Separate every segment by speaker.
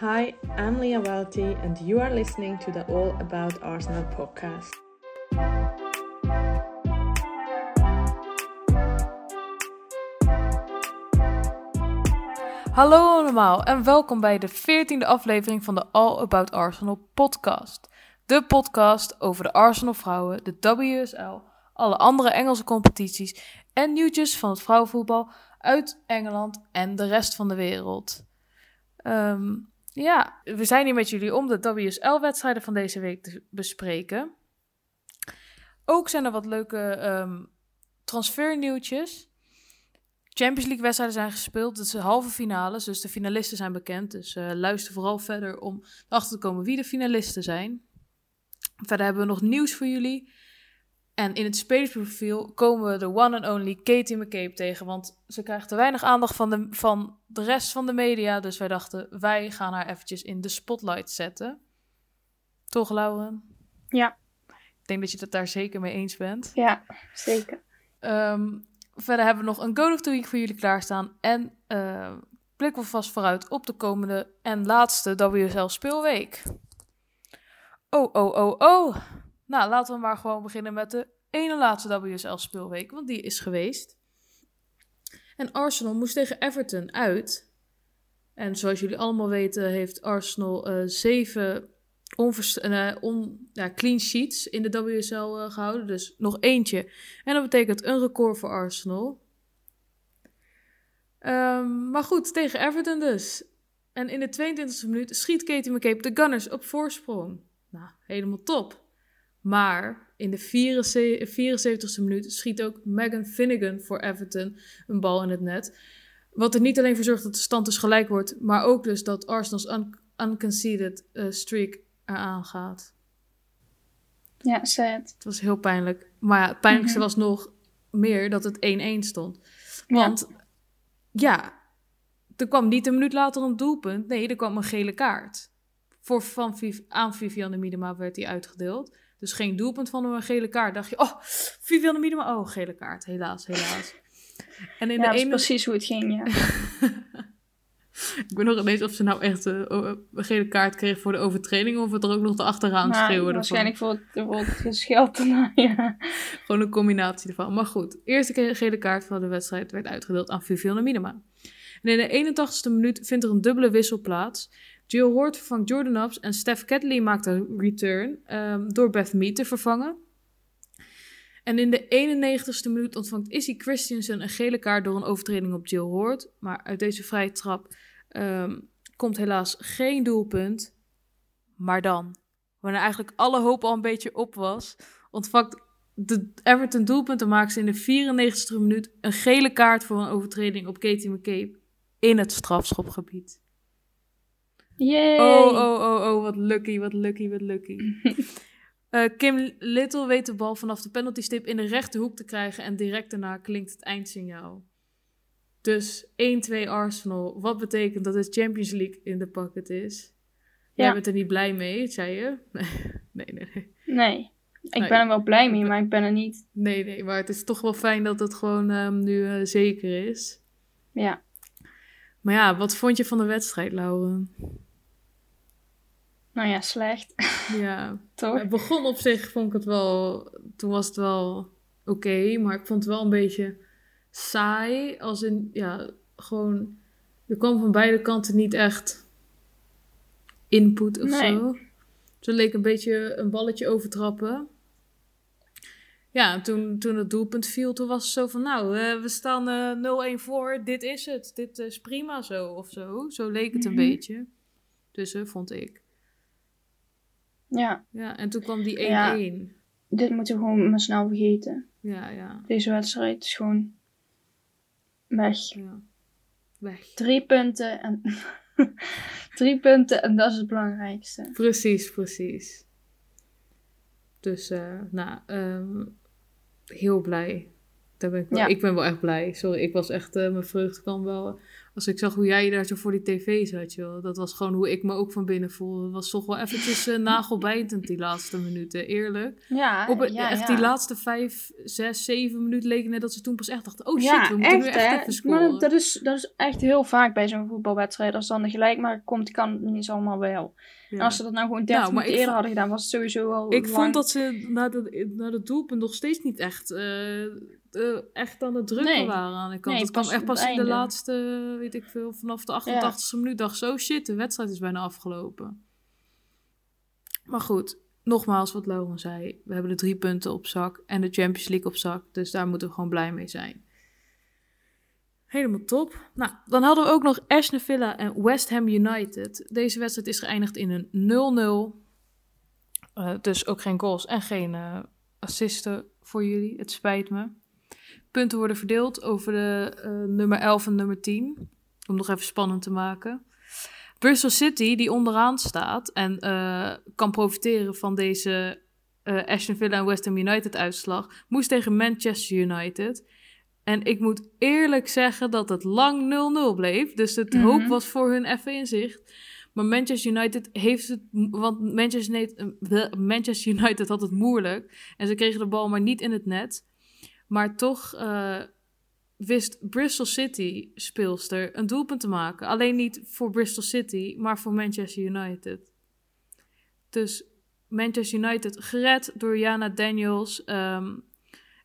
Speaker 1: Hi, I'm Leah Welty, and you are listening to the All About Arsenal podcast.
Speaker 2: Hallo allemaal en welkom bij de 14e aflevering van de All About Arsenal podcast. De podcast over de Arsenal vrouwen, de WSL, alle andere Engelse competities en nieuwtjes van het vrouwenvoetbal uit Engeland en de rest van de wereld. Ehm, ja, we zijn hier met jullie om de WSL-wedstrijden van deze week te bespreken. Ook zijn er wat leuke um, transfernieuwtjes. Champions League wedstrijden zijn gespeeld. Het de halve finales, dus de finalisten zijn bekend. Dus uh, luister vooral verder om erachter te komen wie de finalisten zijn. Verder hebben we nog nieuws voor jullie. En in het spelersprofiel komen we de one and only Katie McCabe tegen. Want ze krijgt te weinig aandacht van de, van de rest van de media. Dus wij dachten, wij gaan haar eventjes in de spotlight zetten. Toch, Lauren?
Speaker 3: Ja.
Speaker 2: Ik denk dat je het daar zeker mee eens bent.
Speaker 3: Ja, zeker.
Speaker 2: Um, verder hebben we nog een Goal of the Week voor jullie klaarstaan. En uh, blikken we vast vooruit op de komende en laatste WSL speelweek. Oh, oh, oh, oh. Nou, laten we maar gewoon beginnen met de ene laatste WSL speelweek, want die is geweest. En Arsenal moest tegen Everton uit. En zoals jullie allemaal weten heeft Arsenal uh, zeven uh, ja, clean sheets in de WSL uh, gehouden. Dus nog eentje. En dat betekent een record voor Arsenal. Um, maar goed, tegen Everton dus. En in de 22e minuut schiet Katie McCabe de Gunners op voorsprong. Nou, helemaal top. Maar in de 74, e minuut schiet ook Megan Finnegan voor Everton een bal in het net. Wat er niet alleen voor zorgt dat de stand dus gelijk wordt, maar ook dus dat Arsenal's un unconceded uh, streak eraan gaat.
Speaker 3: Ja, sad.
Speaker 2: Het was heel pijnlijk. Maar ja, het pijnlijkste mm -hmm. was nog meer dat het 1-1 stond. Want ja. ja, er kwam niet een minuut later een doelpunt. Nee, er kwam een gele kaart. Voor van aan Vivianne Miedema werd die uitgedeeld. Dus geen doelpunt van een gele kaart. Dacht je, oh, Vivianne Miedema, oh, gele kaart. Helaas, helaas.
Speaker 3: En in ja, de dat ene... is precies hoe het ging, ja.
Speaker 2: ik ben nog ineens of ze nou echt uh, een gele kaart kreeg voor de overtreding... of het er ook nog te achteraan
Speaker 3: nou,
Speaker 2: schreeuwen.
Speaker 3: Waarschijnlijk voor het, voor het gescheld daarna, ja.
Speaker 2: Gewoon een combinatie ervan. Maar goed, eerste gele kaart van de wedstrijd werd uitgedeeld aan Vivianne Minima. En in de 81ste minuut vindt er een dubbele wissel plaats... Jill Hoort vervangt Jordan Ups en Steph Catley maakt een return um, door Beth Mead te vervangen. En in de 91ste minuut ontvangt Izzy Christensen een gele kaart door een overtreding op Jill Hoort. Maar uit deze vrije trap um, komt helaas geen doelpunt. Maar dan, wanneer eigenlijk alle hoop al een beetje op was, ontvangt de Everton doelpunt te maken ze in de 94ste minuut een gele kaart voor een overtreding op Katie McCabe in het strafschopgebied.
Speaker 3: Yay!
Speaker 2: Oh, oh, oh, oh, wat lucky, wat lucky, wat lucky. uh, Kim Little weet de bal vanaf de penaltystip in de rechterhoek te krijgen en direct daarna klinkt het eindsignaal. Dus 1-2 Arsenal. Wat betekent dat het Champions League in de pocket is? Ja. Jij bent er niet blij mee, zei je? nee, nee, nee.
Speaker 3: Nee. Ik ben er wel blij mee, maar ik ben er niet.
Speaker 2: Nee, nee, maar het is toch wel fijn dat het gewoon um, nu uh, zeker is.
Speaker 3: Ja.
Speaker 2: Maar ja, wat vond je van de wedstrijd, Lauren?
Speaker 3: Nou ja, slecht.
Speaker 2: Ja.
Speaker 3: Toch?
Speaker 2: Het begon op zich, vond ik het wel... Toen was het wel oké, okay, maar ik vond het wel een beetje saai. Als in, ja, gewoon... Er kwam van beide kanten niet echt input of
Speaker 3: nee.
Speaker 2: zo. Zo leek een beetje een balletje overtrappen. Ja, toen, toen het doelpunt viel, toen was het zo van... Nou, uh, we staan uh, 0-1 voor, dit is het. Dit is prima zo, of zo. Zo leek het een mm -hmm. beetje. Dus uh, vond ik.
Speaker 3: Ja.
Speaker 2: Ja, en toen kwam die 1-1.
Speaker 3: Ja, dit moeten we gewoon maar snel vergeten.
Speaker 2: Ja, ja.
Speaker 3: Deze wedstrijd is gewoon weg.
Speaker 2: Ja. Weg.
Speaker 3: Drie punten en drie punten en dat is het belangrijkste.
Speaker 2: Precies, precies. Dus, uh, nou, um, heel blij. Daar ben ik, wel,
Speaker 3: Ja.
Speaker 2: ik ben wel echt blij. Sorry, ik was echt, eh, mijn vreugde kwam wel Als ik zag hoe jij daar zo voor die tv zat, joh. Dat was gewoon hoe ik me ook van binnen voelde. Het was toch wel eventjes uh, nagelbijtend die laatste minuten, eerlijk.
Speaker 3: Ja,
Speaker 2: Op
Speaker 3: ja,
Speaker 2: echt
Speaker 3: ja.
Speaker 2: die laatste vijf, zes, zeven minuten leken net dat ze toen pas echt dachten... Oh shit, we moeten nu echt
Speaker 3: hè.
Speaker 2: even scoren.
Speaker 3: Maar dat is, dat is echt heel vaak bij zo'n voetbalwedstrijd. Als dan de gelijkmaker komt, kan het niet allemaal wel.
Speaker 2: Ja.
Speaker 3: En als ze dat nou gewoon 30
Speaker 2: Nou,
Speaker 3: minuten eerder hadden gedaan, was het sowieso al
Speaker 2: Ik
Speaker 3: lang.
Speaker 2: vond dat ze na de, na de doelpunt nog steeds niet echt, eh, eh, echt aan het drukken
Speaker 3: Nee.
Speaker 2: waren aan de kant.
Speaker 3: Nee,
Speaker 2: het kwam echt pas
Speaker 3: het
Speaker 2: in de laatste, weet ik veel, vanaf de 88e minuut dacht zo shit, de wedstrijd is bijna afgelopen. Maar goed, nogmaals wat Lauren zei. We hebben de drie punten op zak en de Champions League op zak. Dus daar moeten we gewoon blij mee zijn. Helemaal top. Nou, dan hadden we ook nog Aston Villa en West Ham United. Deze wedstrijd is geëindigd in een 0-0. Eh, dus ook geen goals en geen eh, assisten voor jullie. Het spijt me. Punten worden verdeeld over de eh, nummer 11 en nummer 10. Om nog even spannend te maken. Bristol City, die onderaan staat en kan profiteren van deze Aston Villa en West Ham United uitslag, moest tegen Manchester United. En ik moet eerlijk zeggen dat het lang 0-0 bleef. Dus het
Speaker 3: Mhm.
Speaker 2: hoop was voor hun even in zicht. Maar Manchester United heeft het. Want Manchester United, eh, Manchester United had het moeilijk. En ze kregen de bal maar niet in het net. Maar toch eh, wist Bristol City speelster een doelpunt te maken. Alleen niet voor Bristol City, maar voor Manchester United. Dus Manchester United gered door Jana Daniels. ehm,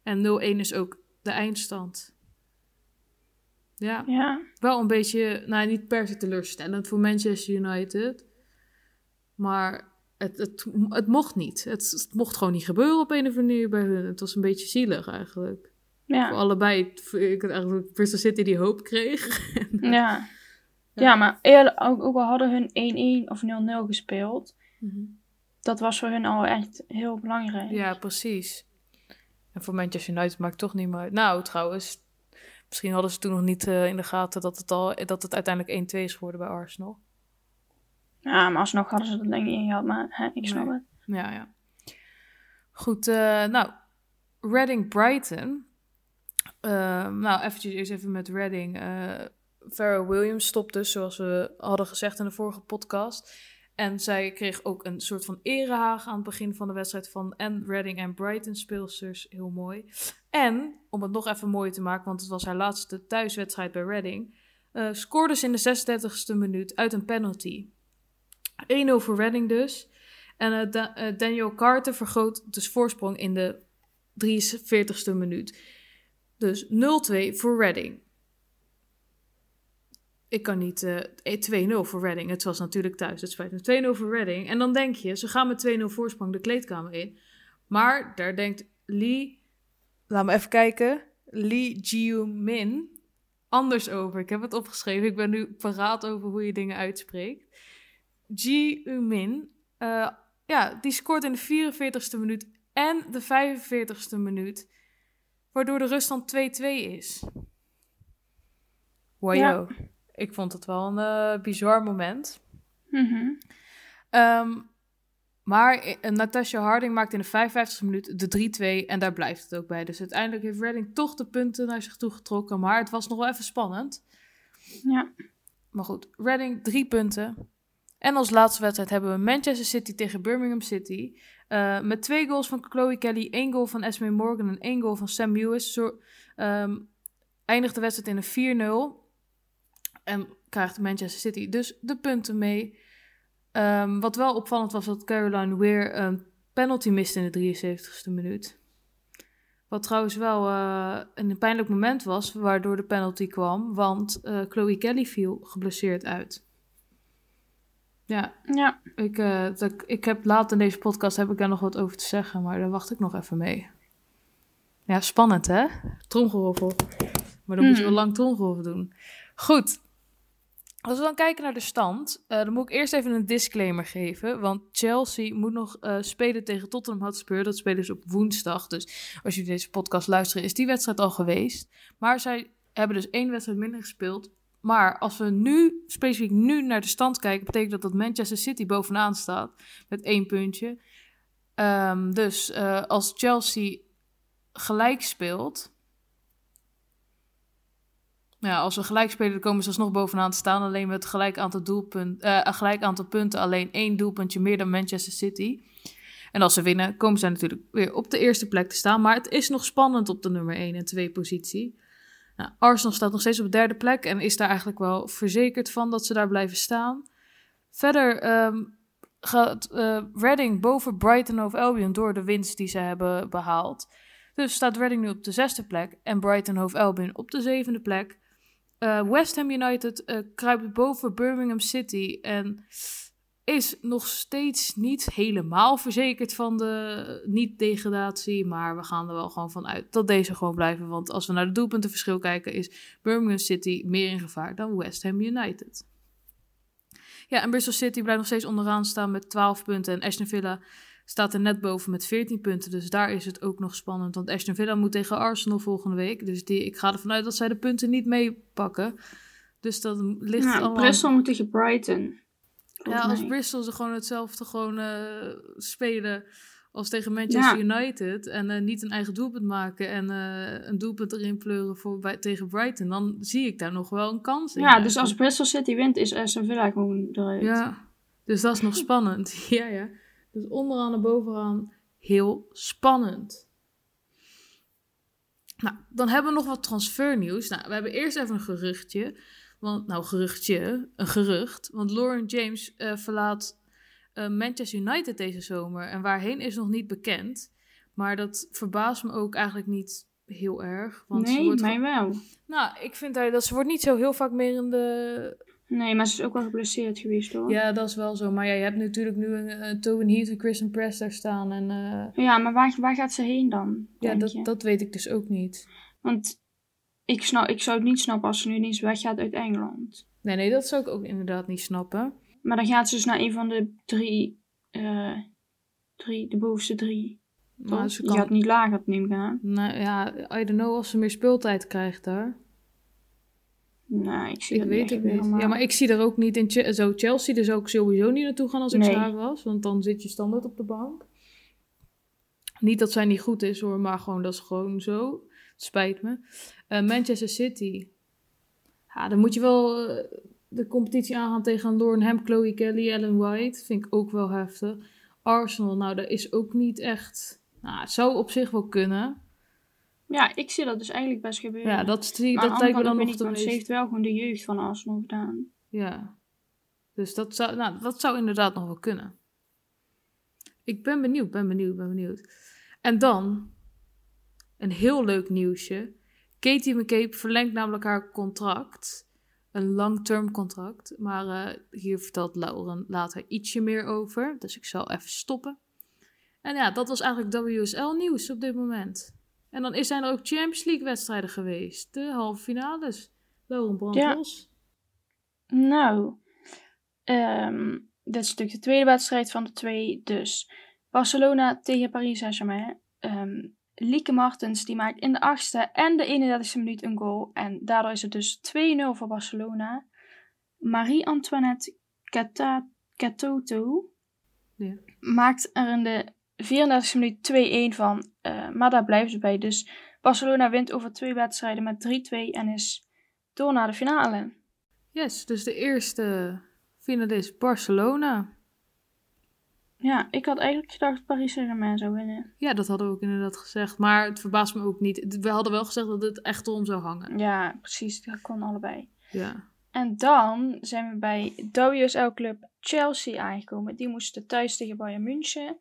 Speaker 2: en 0-1 is ook de eindstand. Ja,
Speaker 3: Ja,
Speaker 2: wel een beetje, nou niet per se teleurstellend voor Manchester United. Maar het, het, het mocht niet. Het, het mocht gewoon niet gebeuren op een of andere manier bij hun. Het was een beetje zielig eigenlijk. Voor
Speaker 3: ja,
Speaker 2: allebei, voor ik het eigenlijk Bristol City die hoop kreeg.
Speaker 3: ja. Ja, maar ook, ook al hadden hun 1-1 of 0-0 gespeeld, dat was voor hun al echt heel belangrijk.
Speaker 2: ja, precies. En voor Manchester United maakt toch niet meer uit. Nou, trouwens, misschien hadden ze toen nog niet eh, in de gaten dat het, al, dat het uiteindelijk 1-2 is geworden bij Arsenal.
Speaker 3: Ja, maar alsnog hadden ze dat denk ik niet gehad, maar hè, ik snap
Speaker 2: Nee.
Speaker 3: het.
Speaker 2: Ja, ja. Goed, eh, nou, Reading Brighton. Eh, nou, eventjes eerst even met Reading. Eh Farrah Williams stopt dus, zoals we hadden gezegd in de vorige podcast. En zij kreeg ook een soort van erehaag aan het begin van de wedstrijd van en Reading en Brighton speelsters. Heel mooi. En, om het nog even mooier te maken, want het was haar laatste thuiswedstrijd bij Reading, eh scoorde ze in de 36e minuut uit een penalty. 1-0 voor Reading dus. En eh, eh, Daniel Carter vergroot dus voorsprong in de 43ste minuut. Dus 0-2 voor Reading. Ik kan niet eh 2-0 voor Reading. Het was natuurlijk thuis. Het spijt me. 2-0 voor Reading. En dan denk je, ze gaan met 2-0 voorsprong de kleedkamer in. Maar daar denkt Lee... Laat me even kijken. Lee Jiu-min anders over. Ik heb het opgeschreven. Ik ben nu paraat over hoe je dingen uitspreekt. Ji-Min, eh, ja, die scoort in de 44ste minuut en de 45ste minuut, waardoor de ruststand 2-2 is. Wow,
Speaker 3: Ja.
Speaker 2: Ik vond het wel een eh, bizar moment.
Speaker 3: Mhm.
Speaker 2: Ehm, maar eh, Natasha Harding maakt in de 55ste minuut de 3-2 en daar blijft het ook bij. Dus uiteindelijk heeft Redding toch de punten naar zich toe getrokken, maar het was nog wel even spannend.
Speaker 3: Ja.
Speaker 2: Maar goed, Reading drie punten. En als laatste wedstrijd hebben we Manchester City tegen Birmingham City. Eh, met twee goals van Chloe Kelly, één goal van Esme Morgan en één goal van Sam Lewis. Zo, ehm, eindigt de wedstrijd in een 4-0. En krijgt Manchester City dus de punten mee. Ehm, wat wel opvallend was dat Caroline weer een penalty miste in de 73ste minuut. Wat trouwens wel eh, een pijnlijk moment was, waardoor de penalty kwam. Want eh, Chloe Kelly viel geblesseerd uit. Ja,
Speaker 3: Ja.
Speaker 2: ik, eh, dat, ik heb later in deze podcast heb ik daar nog wat over te zeggen, maar daar wacht ik nog even mee. Ja, spannend hè? Tromgeroffel. Maar dan moet je
Speaker 3: Hmm.
Speaker 2: wel lang tromgeroffel doen. Goed. Als we dan kijken naar de stand, eh, dan moet ik eerst even een disclaimer geven. Want Chelsea moet nog eh, spelen tegen Tottenham Hotspur. Dat spelen ze op woensdag. Dus als jullie deze podcast luisteren, is die wedstrijd al geweest. Maar zij hebben dus één wedstrijd minder gespeeld. Maar als we nu, specifiek nu naar de stand kijken, betekent dat dat Manchester City bovenaan staat met één puntje. Ehm, dus eh, als Chelsea gelijk speelt, Ja, als we gelijk spelen, komen ze alsnog bovenaan te staan. Alleen met gelijk aantal, doelpunt, uh, gelijk aantal punten. Alleen één doelpuntje meer dan Manchester City. En als ze winnen, komen ze natuurlijk weer op de eerste plek te staan. Maar het is nog spannend op de nummer 1 en 2 positie. Nou, Arsenal staat nog steeds op de derde plek en is daar eigenlijk wel verzekerd van dat ze daar blijven staan. Verder um, gaat uh, Reading boven Brighton of Albion door de winst die ze hebben behaald. Dus staat Reading nu op de zesde plek en Brighton Hove Albion op de zevende plek. Uh, West Ham United uh, kruipt boven Birmingham City en is nog steeds niet helemaal verzekerd van de niet-degradatie. Maar we gaan er wel gewoon van uit dat deze gewoon blijven. Want als we naar de doelpuntenverschil kijken, is Birmingham City meer in gevaar dan West Ham United. Ja, en Bristol City blijft nog steeds onderaan staan met 12 punten. En Aston Villa staat er net boven met 14 punten. Dus daar is het ook nog spannend. Want Aston Villa moet tegen Arsenal volgende week. Dus die, ik ga ervan uit dat zij de punten niet meepakken. Dus dat ligt
Speaker 3: ja,
Speaker 2: allemaal...
Speaker 3: Bristol moet tegen Brighton.
Speaker 2: Ja, als Bristol ze gewoon hetzelfde gewoon uh, spelen als tegen Manchester United. En uh, niet een eigen doelpunt maken en uh, een doelpunt erin pleuren voor, bij, tegen Brighton. Dan zie ik daar nog wel een kans in.
Speaker 3: Ja, dus als Bristol City wint, is Aston Villa gewoon eruit.
Speaker 2: Ja, dus dat is nog spannend. ja, ja. Dus onderaan en bovenaan heel spannend. Nou, dan hebben we nog wat transfernieuws. Nou, we hebben eerst even een geruchtje. Want, nou, geruchtje, een gerucht. Want Lauren James uh, verlaat uh, Manchester United deze zomer. En waarheen is nog niet bekend. Maar dat verbaast me ook eigenlijk niet heel erg. Want
Speaker 3: nee,
Speaker 2: ze wordt
Speaker 3: mij wel.
Speaker 2: Nou, ik vind dat ze wordt niet zo heel vaak meer in de
Speaker 3: Nee, maar ze is ook wel geblesseerd geweest hoor.
Speaker 2: Ja, dat is wel zo. Maar ja, je hebt natuurlijk nu een uh, Tobin Heath en Kristen Press daar staan. En, uh...
Speaker 3: Ja, maar waar, waar gaat ze heen dan?
Speaker 2: Ja, dat, dat weet ik dus ook niet.
Speaker 3: Want ik, snap, ik zou het niet snappen als ze nu niet weggaat uit Engeland.
Speaker 2: Nee, nee, dat zou ik ook inderdaad niet snappen.
Speaker 3: Maar dan gaat ze dus naar een van de drie, uh, drie de bovenste drie. Maar ze kan... Je gaat niet lager, neem ik aan.
Speaker 2: Nou ja, I don't know als ze meer speeltijd krijgt daar.
Speaker 3: Nou, ik zie
Speaker 2: ik weet het niet. Ja, maar ik zie er ook niet in. Ch zo Chelsea, dus ook sowieso niet naartoe gaan als ik nee. was. Want dan zit je standaard op de bank. Niet dat zij niet goed is hoor, maar gewoon dat is gewoon zo. Het spijt me. Uh, Manchester City. Ja, dan moet je wel uh, de competitie aangaan tegen Lauren Ham, Chloe Kelly, Ellen White. Vind ik ook wel heftig. Arsenal, nou, dat is ook niet echt. Nou, het zou op zich wel kunnen.
Speaker 3: Ja, ik zie dat dus eigenlijk best gebeuren.
Speaker 2: Ja, dat, die, dat lijkt me dan nog
Speaker 3: te Ze heeft wel gewoon de jeugd van Arsenal gedaan.
Speaker 2: Ja. Dus dat zou, nou, dat zou inderdaad nog wel kunnen. Ik ben benieuwd, ben benieuwd, ben benieuwd. En dan, een heel leuk nieuwsje. Katie McCabe verlengt namelijk haar contract. Een long-term contract. Maar uh, hier vertelt Lauren later ietsje meer over. Dus ik zal even stoppen. En ja, dat was eigenlijk WSL nieuws op dit moment. En dan zijn er ook Champions League wedstrijden geweest. De halve finales. Lauren Brandlos.
Speaker 3: Ja. Nou, um, dit is natuurlijk de tweede wedstrijd van de twee. Dus Barcelona tegen Paris Saint-Germain. Um, Lieke Martens die maakt in de achtste en de 31ste minuut een goal. En daardoor is het dus 2-0 voor Barcelona. Marie-Antoinette Catoto ja. maakt er in de 34 e minuut 2-1 van. Uh, maar daar blijven ze bij. Dus Barcelona wint over twee wedstrijden met 3-2 en is door naar de finale.
Speaker 2: Yes, dus de eerste finale is Barcelona.
Speaker 3: Ja, ik had eigenlijk gedacht dat Paris Saint-Germain zou winnen.
Speaker 2: Ja, dat hadden we ook inderdaad gezegd. Maar het verbaast me ook niet. We hadden wel gezegd dat het echt om zou hangen.
Speaker 3: Ja, precies. Dat kon allebei.
Speaker 2: Ja.
Speaker 3: En dan zijn we bij WSL-club Chelsea aangekomen. Die moesten thuis tegen Bayern München.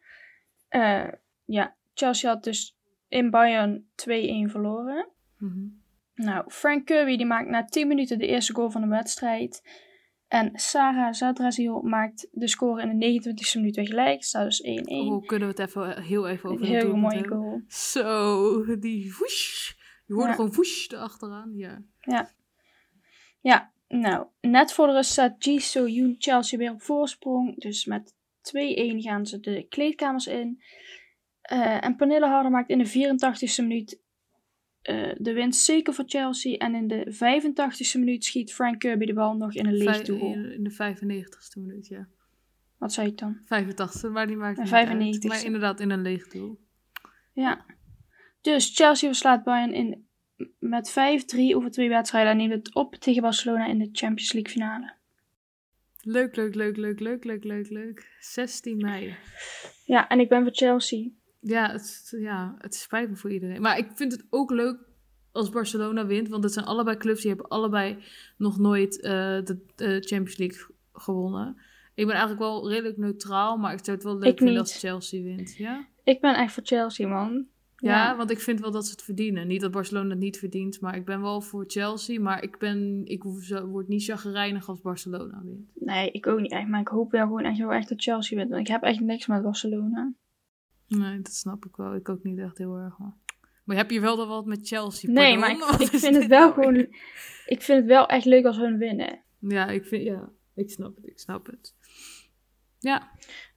Speaker 3: Uh, ja, Chelsea had dus in Bayern 2-1 verloren.
Speaker 2: Mm
Speaker 3: Nou, Frank Kirby die maakt na 10 minuten de eerste goal van de wedstrijd. En Sarah Zadrazil maakt de score in de 29e minuut weer gelijk. Staat dus 1-1.
Speaker 2: Oh, kunnen we het even, heel even over
Speaker 3: Heel een mooie goal.
Speaker 2: Zo, die woesh. Je hoorde ja. gewoon woesh erachteraan. Ja.
Speaker 3: ja. Ja, nou, net voor de rust staat Ji So-yoon Chelsea weer op voorsprong. Dus met 2-1 gaan ze de kleedkamers in. Uh, en Pernille Harder maakt in de 84ste minuut uh, de winst zeker voor Chelsea. En in de 85ste minuut schiet Frank Kirby de bal nog in een leeg doel.
Speaker 2: In de 95ste minuut, ja.
Speaker 3: Wat zei ik dan?
Speaker 2: 85, maar die maakt niet
Speaker 3: 95
Speaker 2: uit. Maar inderdaad in een leeg doel.
Speaker 3: Ja. Dus Chelsea verslaat Bayern in met 5-3 over twee wedstrijden en neemt het op tegen Barcelona in de Champions League finale.
Speaker 2: Leuk, leuk, leuk, leuk, leuk, leuk, leuk, leuk. 16 mei.
Speaker 3: Ja, en ik ben voor Chelsea.
Speaker 2: Ja, het, ja, het spijt me voor iedereen. Maar ik vind het ook leuk als Barcelona wint. Want het zijn allebei clubs die hebben allebei nog nooit eh, de, Champions League gewonnen. Ik ben eigenlijk wel redelijk neutraal, maar ik zou het wel leuk
Speaker 3: Ik
Speaker 2: vinden
Speaker 3: niet.
Speaker 2: als Chelsea wint. Ja?
Speaker 3: Ik ben echt voor Chelsea, man.
Speaker 2: Ja, want ik vind wel dat ze het verdienen. Niet dat Barcelona het niet verdient, maar ik ben wel voor Chelsea. Maar ik, ben, ik word niet chagrijnig als Barcelona wint.
Speaker 3: Nee, ik ook niet echt. Maar ik hoop wel gewoon echt heel erg dat Chelsea wint. Want ik heb echt niks met Barcelona.
Speaker 2: Nee, dat snap ik wel. Ik ook niet echt heel erg. Maar, maar heb je wel dan wat met Chelsea?
Speaker 3: Nee, maar ik, ik vind het wel
Speaker 2: nou
Speaker 3: gewoon... Ik vind het wel echt leuk als hun winnen.
Speaker 2: Ja, ik vind... Ja, ik snap het. Ik snap het. Ja.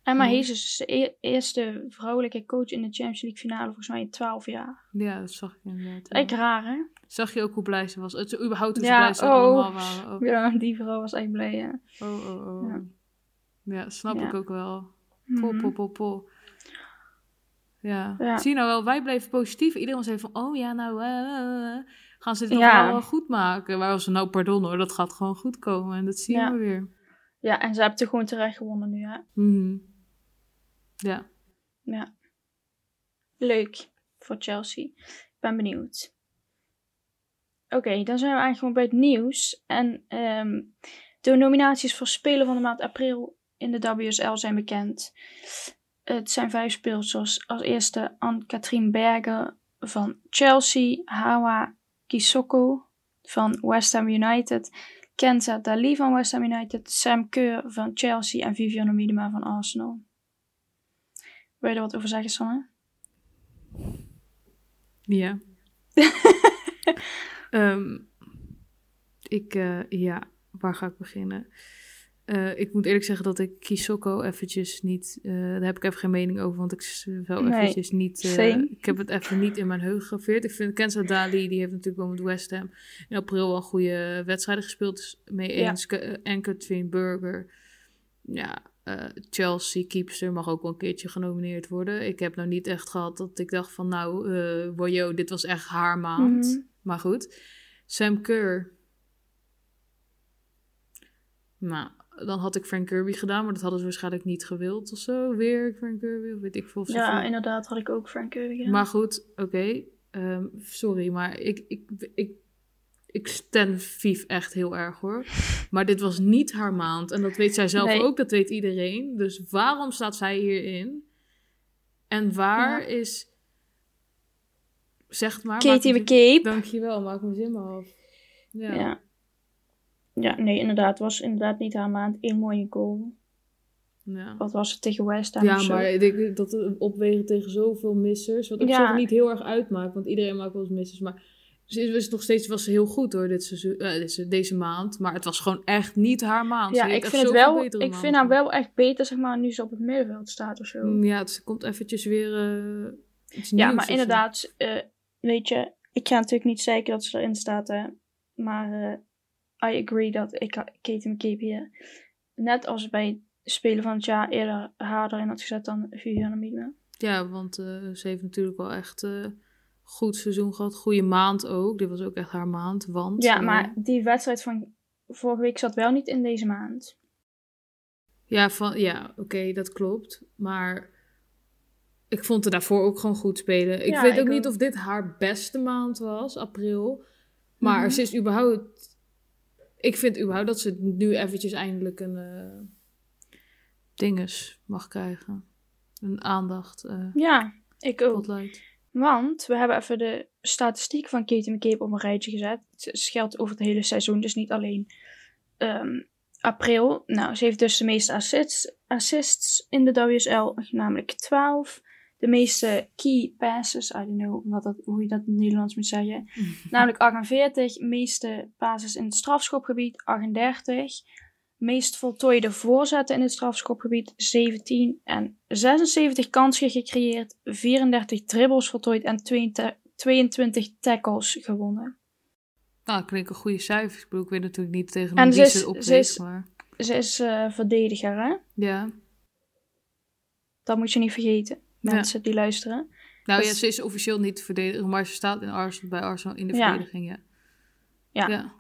Speaker 3: Emma
Speaker 2: Ja.
Speaker 3: Hees is de e- eerste vrouwelijke coach in de Champions League finale volgens mij in 12 jaar.
Speaker 2: Ja, dat zag ik inderdaad.
Speaker 3: Echt raar, hè?
Speaker 2: Zag je ook hoe blij ze was? Het, überhaupt hoe
Speaker 3: Ja,
Speaker 2: blij ze
Speaker 3: oh.
Speaker 2: allemaal waren. Ook.
Speaker 3: Ja, die vrouw was echt blij, hè?
Speaker 2: Oh, oh, oh.
Speaker 3: Ja.
Speaker 2: Ja, snap
Speaker 3: Ja.
Speaker 2: ik ook wel. Pol,
Speaker 3: Mhm.
Speaker 2: pol, pol, pol. Ja.
Speaker 3: Ja.
Speaker 2: Zie je nou wel, wij bleven positief. Iedereen zei van, oh ja, nou, eh, eh, eh. gaan ze dit toch
Speaker 3: Ja.
Speaker 2: wel wel goed maken? Waar was ze nou, pardon hoor, dat gaat gewoon goed komen. En dat zien we weer.
Speaker 3: Ja, en ze hebben toch gewoon terecht gewonnen nu, hè?
Speaker 2: Mhm. Ja.
Speaker 3: Ja. Leuk voor Chelsea. Ik ben benieuwd. Oké, dan zijn we eigenlijk bij het nieuws. En ehm, de nominaties voor Speler van de maand april in de WSL zijn bekend. Het zijn vijf speelsters. Als eerste Anne-Katrien Berger van Chelsea. Hawa Kisoko van West Ham United. Kenza Dali van West Ham United. Sam Keur van Chelsea. En Viviane Miedema van Arsenal. Wil je er wat over zeggen, Sanne?
Speaker 2: Ja. Ehm, ik, eh, ja, waar ga ik beginnen? Eh, ik moet eerlijk zeggen dat ik Kisoko eventjes niet, eh, daar heb ik even geen mening over, want ik wel
Speaker 3: Nee,
Speaker 2: eventjes niet, ik heb het even niet in mijn geheugen gegraveerd. Ik vind Kenza Dali, die heeft natuurlijk wel met West Ham in april wel een goede wedstrijden gespeeld, dus mee eens. En Burger, ja, eh, Chelsea keepster mag ook wel een keertje genomineerd worden. Ik heb nou niet echt gehad dat ik dacht van nou, wojo, dit was echt haar maand.
Speaker 3: Mhm.
Speaker 2: Maar goed. Sam Kerr. Nou, dan had ik Frank Kirby gedaan, maar dat hadden ze waarschijnlijk niet gewild of zo. Weer Frank Kirby, of weet ik veel.
Speaker 3: Ja,
Speaker 2: veel-
Speaker 3: inderdaad had ik ook Frank Kirby gedaan.
Speaker 2: Maar goed, oké. Ehm, sorry, maar ik, ik, ik, ik stan Vief echt heel erg hoor. Maar dit was niet haar maand. En dat weet zij zelf
Speaker 3: Nee.
Speaker 2: ook, dat weet iedereen. Dus waarom staat zij hierin? En waar
Speaker 3: Ja.
Speaker 2: is... Zeg maar.
Speaker 3: Katie McCabe.
Speaker 2: Dankjewel, maak me zin maar af. Ja.
Speaker 3: Ja. ja. nee, inderdaad. Het was inderdaad niet haar maand. Eén mooie goal.
Speaker 2: Ja.
Speaker 3: Wat was het tegen West Ham
Speaker 2: Ja, maar ik denk dat opwegen tegen zoveel missers, wat op
Speaker 3: Ja.
Speaker 2: zich niet heel erg uitmaakt, want iedereen maakt wel eens missers, maar ze is was nog steeds was ze heel goed hoor dit seizoen, eh, deze, maand, maar het was gewoon echt niet haar maand.
Speaker 3: Ja, ik vind het wel, ik vind haar wel echt beter, zeg maar, nu ze op het middenveld staat of zo.
Speaker 2: Mm, Ja, het komt eventjes weer iets
Speaker 3: ja, maar inderdaad, eh, weet je, ik ga natuurlijk niet zeggen dat ze erin staat, hè. Maar I agree dat ik Katie McCabe hier, net als bij Spelen van het jaar, eerder haar erin had gezet dan Viviane Miedema.
Speaker 2: Ja, want ze heeft natuurlijk wel echt goed seizoen gehad, goede maand ook. Dit was ook echt haar maand, want...
Speaker 3: Ja,
Speaker 2: eh,
Speaker 3: maar die wedstrijd van vorige week zat wel niet in deze maand.
Speaker 2: Ja, van, ja oké, dat klopt. Maar ik vond het daarvoor ook gewoon goed spelen. Ik
Speaker 3: Ja,
Speaker 2: weet ook
Speaker 3: ik
Speaker 2: niet
Speaker 3: ook.
Speaker 2: of dit haar beste maand was, april. Maar
Speaker 3: Mhm.
Speaker 2: ze is überhaupt... Ik vind überhaupt dat ze nu eventjes eindelijk een eh dinges mag krijgen. Een aandacht, eh
Speaker 3: Ja, ik ook.
Speaker 2: spotlight.
Speaker 3: Want we hebben even de statistiek van Katie McCabe op een rijtje gezet. Het geldt over het hele seizoen, dus niet alleen ehm, april. Nou, ze heeft dus de meeste assists, assists in de WSL, namelijk 12. De meeste key passes, I don't know wat dat, hoe je dat in het Nederlands moet zeggen. Namelijk 48. Meeste passes in het strafschopgebied, 38. Meest voltooide voorzetten in het strafschopgebied, 17. En 76 kansen gecreëerd, 34 dribbles voltooid en 22 22 tackles gewonnen.
Speaker 2: Nou, dat klinkt een goede cijfers. Ik bedoel, ik weet natuurlijk niet tegen
Speaker 3: En
Speaker 2: wie
Speaker 3: ze
Speaker 2: opweegt, maar...
Speaker 3: Ze is eh, verdediger, hè?
Speaker 2: Ja,
Speaker 3: Dat moet je niet vergeten,
Speaker 2: Ja.
Speaker 3: mensen die luisteren.
Speaker 2: Nou
Speaker 3: Dat
Speaker 2: ja,
Speaker 3: is-
Speaker 2: ze is officieel niet verdediger, maar ze staat in Arsenal, bij Arsenal in de
Speaker 3: Ja.
Speaker 2: verdediging,
Speaker 3: ja.
Speaker 2: Ja.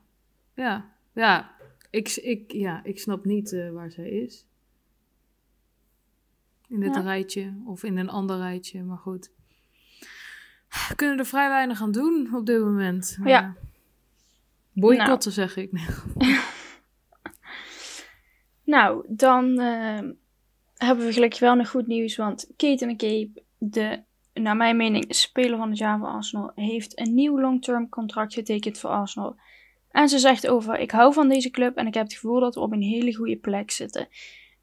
Speaker 2: Ja, ja. Ik, ik, ja, ik snap niet eh, waar zij is. In dit
Speaker 3: Ja.
Speaker 2: rijtje of in een ander rijtje, maar goed. We kunnen er vrij weinig aan doen op dit moment. Maar
Speaker 3: Ja.
Speaker 2: Boycotten, zeg ik.
Speaker 3: Nou, dan eh, hebben we gelukkig wel nog goed nieuws. Want Kate McCabe, de, naar mijn mening, speler van het jaar voor Arsenal, heeft een nieuw long-term contract getekend voor Arsenal. En ze zegt over, ik hou van deze club en ik heb het gevoel dat we op een hele goede plek zitten.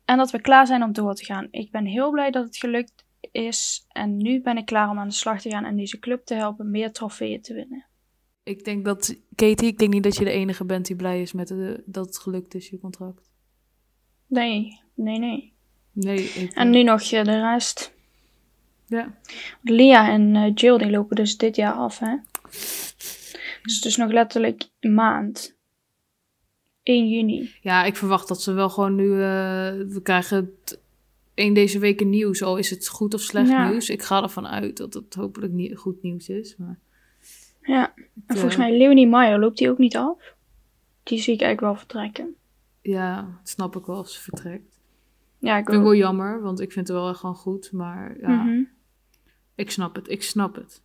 Speaker 3: En dat we klaar zijn om door te gaan. Ik ben heel blij dat het gelukt is. En nu ben ik klaar om aan de slag te gaan en deze club te helpen meer trofeeën te winnen.
Speaker 2: Ik denk dat, Katie, ik denk niet dat je de enige bent die blij is met de, dat het gelukt is, je contract.
Speaker 3: Nee, nee, nee.
Speaker 2: Nee, ik...
Speaker 3: En nu nog eh, de rest.
Speaker 2: Ja.
Speaker 3: Lia en eh, Jill die lopen dus dit jaar af, hè? Dus het is nog letterlijk een maand. 1 juni.
Speaker 2: Ja, ik verwacht dat ze wel gewoon nu. eh, we krijgen het één deze week een nieuws. Al is het goed of slecht
Speaker 3: Ja.
Speaker 2: nieuws. Ik ga ervan uit dat het hopelijk niet goed nieuws is. Maar,
Speaker 3: Ja. En
Speaker 2: eh,
Speaker 3: volgens mij Leonie Meyer loopt die ook niet af. Die zie ik eigenlijk wel vertrekken.
Speaker 2: Ja, dat snap ik wel als ze vertrekt.
Speaker 3: Ja, ik
Speaker 2: vind het wel jammer, want ik vind het wel echt gewoon goed. Maar ja,
Speaker 3: Mhm.
Speaker 2: ik snap het. Ik snap het.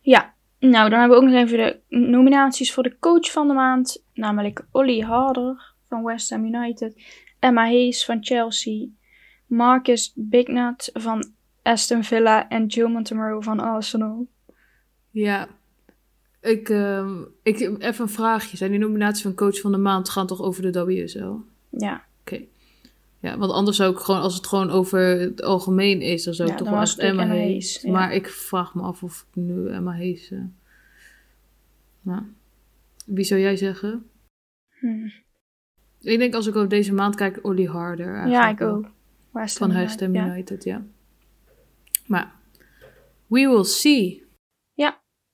Speaker 3: Ja. Nou, dan hebben we ook nog even de nominaties voor de coach van de maand. Namelijk Ollie Harder van West Ham United. Emma Hayes van Chelsea. Marcus Bignat van Aston Villa. En Joe Montemurro van Arsenal.
Speaker 2: Ja. Ik, ehm, ik, even een vraagje. Zijn die nominaties van coach van de maand gaan toch over de WSL?
Speaker 3: Ja.
Speaker 2: Ja, want anders zou ik gewoon, als het gewoon over het algemeen is, dan zou ik
Speaker 3: Ja,
Speaker 2: toch wel echt
Speaker 3: ook
Speaker 2: Emma
Speaker 3: ja.
Speaker 2: Maar ik vraag me af of ik nu Emma Hayes... eh, nou, wie zou jij zeggen?
Speaker 3: Hm.
Speaker 2: Ik denk als ik over deze maand kijk, Ollie Harder.
Speaker 3: Ja,
Speaker 2: eigenlijk
Speaker 3: ik
Speaker 2: wel.
Speaker 3: ook. West
Speaker 2: Van West Ham
Speaker 3: ja.
Speaker 2: United, ja. Maar, we will see.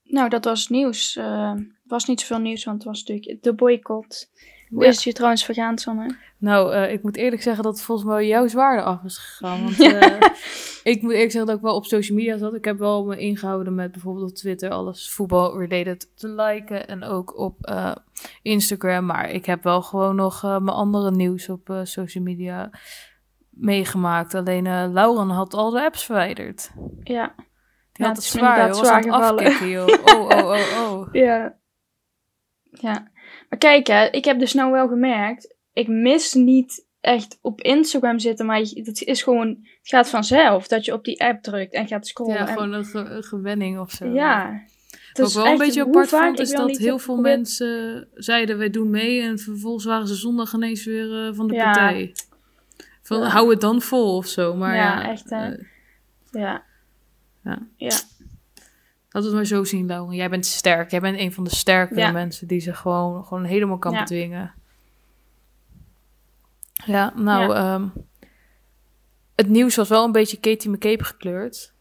Speaker 3: Nou, dat was nieuws. Eh, Het was niet zoveel nieuws, want het was natuurlijk de boycott. Hoe is het je trouwens vergaan, Sanne?
Speaker 2: Nou, eh, ik moet eerlijk zeggen dat het volgens mij jouw zwaarder af is gegaan. Want eh, ik moet eerlijk zeggen dat ik wel op social media zat. Ik heb wel me ingehouden met bijvoorbeeld op Twitter alles voetbal-related te liken. En ook op eh, Instagram. Maar ik heb wel gewoon nog mijn andere nieuws op social media meegemaakt. Alleen Lauren had al de apps verwijderd.
Speaker 3: Ja.
Speaker 2: Die
Speaker 3: Ja,
Speaker 2: had
Speaker 3: het
Speaker 2: zwaar, joh. was aan het afkicken, joh. Oh, oh, oh, oh.
Speaker 3: Ja. Ja. Maar kijk, hè, ik heb dus nou wel gemerkt, ik mis niet echt op Instagram zitten, maar het is gewoon, het gaat vanzelf dat je op die app drukt en gaat scrollen.
Speaker 2: Ja,
Speaker 3: en-
Speaker 2: gewoon een, ge- een gewenning of zo.
Speaker 3: ja. Het
Speaker 2: Wat
Speaker 3: is
Speaker 2: ik wel een beetje apart vond, is dat heel veel mensen zeiden, wij doen mee. En vervolgens waren ze zondag ineens weer eh, van de
Speaker 3: Ja.
Speaker 2: partij. Van,
Speaker 3: Ja.
Speaker 2: hou het dan vol of zo. Maar
Speaker 3: Ja,
Speaker 2: ja,
Speaker 3: echt, hè.
Speaker 2: eh,
Speaker 3: Ja.
Speaker 2: Ja. We het maar zo zien, Lauren. Jij bent sterk. Jij bent een van de sterkere
Speaker 3: Ja.
Speaker 2: mensen die zich gewoon, gewoon helemaal kan
Speaker 3: Ja.
Speaker 2: bedwingen. Ja, nou,
Speaker 3: Ja.
Speaker 2: ehm, het nieuws was wel een beetje Katie McCabe gekleurd.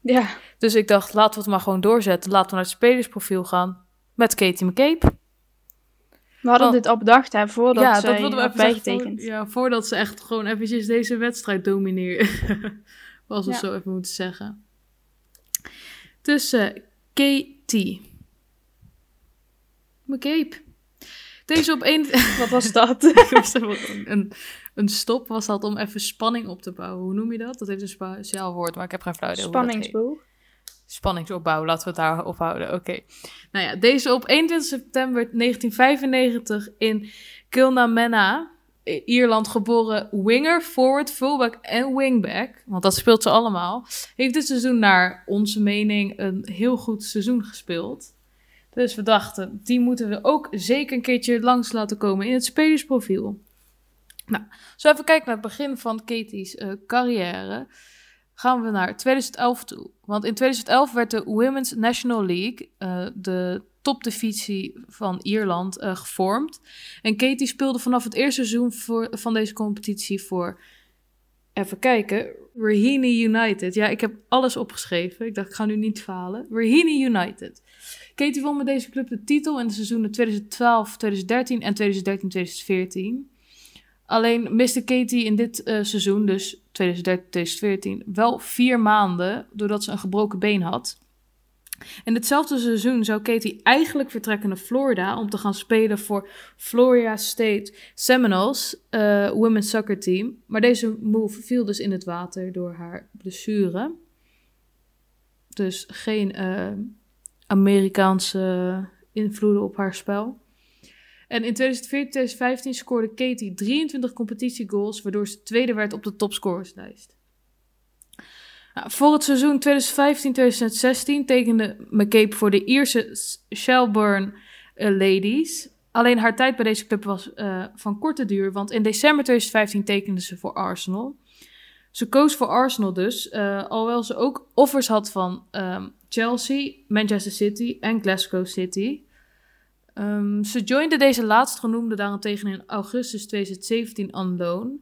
Speaker 3: Ja.
Speaker 2: Dus ik dacht, laten we het maar gewoon doorzetten. Laten we naar het spelersprofiel gaan met Katie McCabe.
Speaker 3: We hadden dit al bedacht, hè, voordat
Speaker 2: ja, dat wilden we even zeggen.
Speaker 3: bijgetekend.
Speaker 2: Voor, ja, voordat ze echt gewoon eventjes deze wedstrijd domineren. Was het
Speaker 3: Ja.
Speaker 2: zo even moeten zeggen. Eh Katie. McCabe. Deze op één...
Speaker 3: Wat was dat?
Speaker 2: een, een stop was dat om even spanning op te bouwen. Hoe noem je dat? Dat heeft een speciaal woord, maar ik heb geen flauw idee.
Speaker 3: Spanningsboog.
Speaker 2: Spanningsopbouw, laten we het daar ophouden. Oké. Nou ja, deze op 21 september 1995 in Kilnamena, Ierland geboren winger, forward, fullback en wingback, want dat speelt ze allemaal, heeft dit seizoen naar onze mening een heel goed seizoen gespeeld. Dus we dachten, die moeten we ook zeker een keertje langs laten komen in het spelersprofiel. Nou, zo even kijken naar het begin van Katie's eh, carrière gaan we naar 2011 toe. Want in 2011 werd de Women's National League, eh, de topdivisie van Ierland, eh, gevormd. En Katie speelde vanaf het eerste seizoen voor, van deze competitie voor, even kijken, Raheny United. Ja, ik heb alles opgeschreven. Ik dacht, ik ga nu niet falen. Raheny United. Katie won met deze club de titel in de seizoenen 2012, 2013 en 2013, 2014. Alleen miste Katie in dit eh, seizoen, dus 2013-2014, wel vier maanden doordat ze een gebroken been had. In hetzelfde seizoen zou Katie eigenlijk vertrekken naar Florida om te gaan spelen voor Florida State Seminoles uh, Women's Soccer Team. Maar deze move viel dus in het water door haar blessure. Dus geen uh, Amerikaanse invloeden op haar spel. En in 2014-2015 scoorde Katie 23 competitiegoals, waardoor ze tweede werd op de topscorerslijst. Nou, voor het seizoen 2015-2016 tekende McCabe voor de Ierse Shelburne uh, Ladies. Alleen haar tijd bij deze club was uh, van korte duur, want in december 2015 tekende ze voor Arsenal. Ze koos voor Arsenal dus, uh, alhoewel ze ook offers had van um, Chelsea, Manchester City en Glasgow City. Um, ze joinde deze laatstgenoemde daarentegen in augustus 2017 on loan.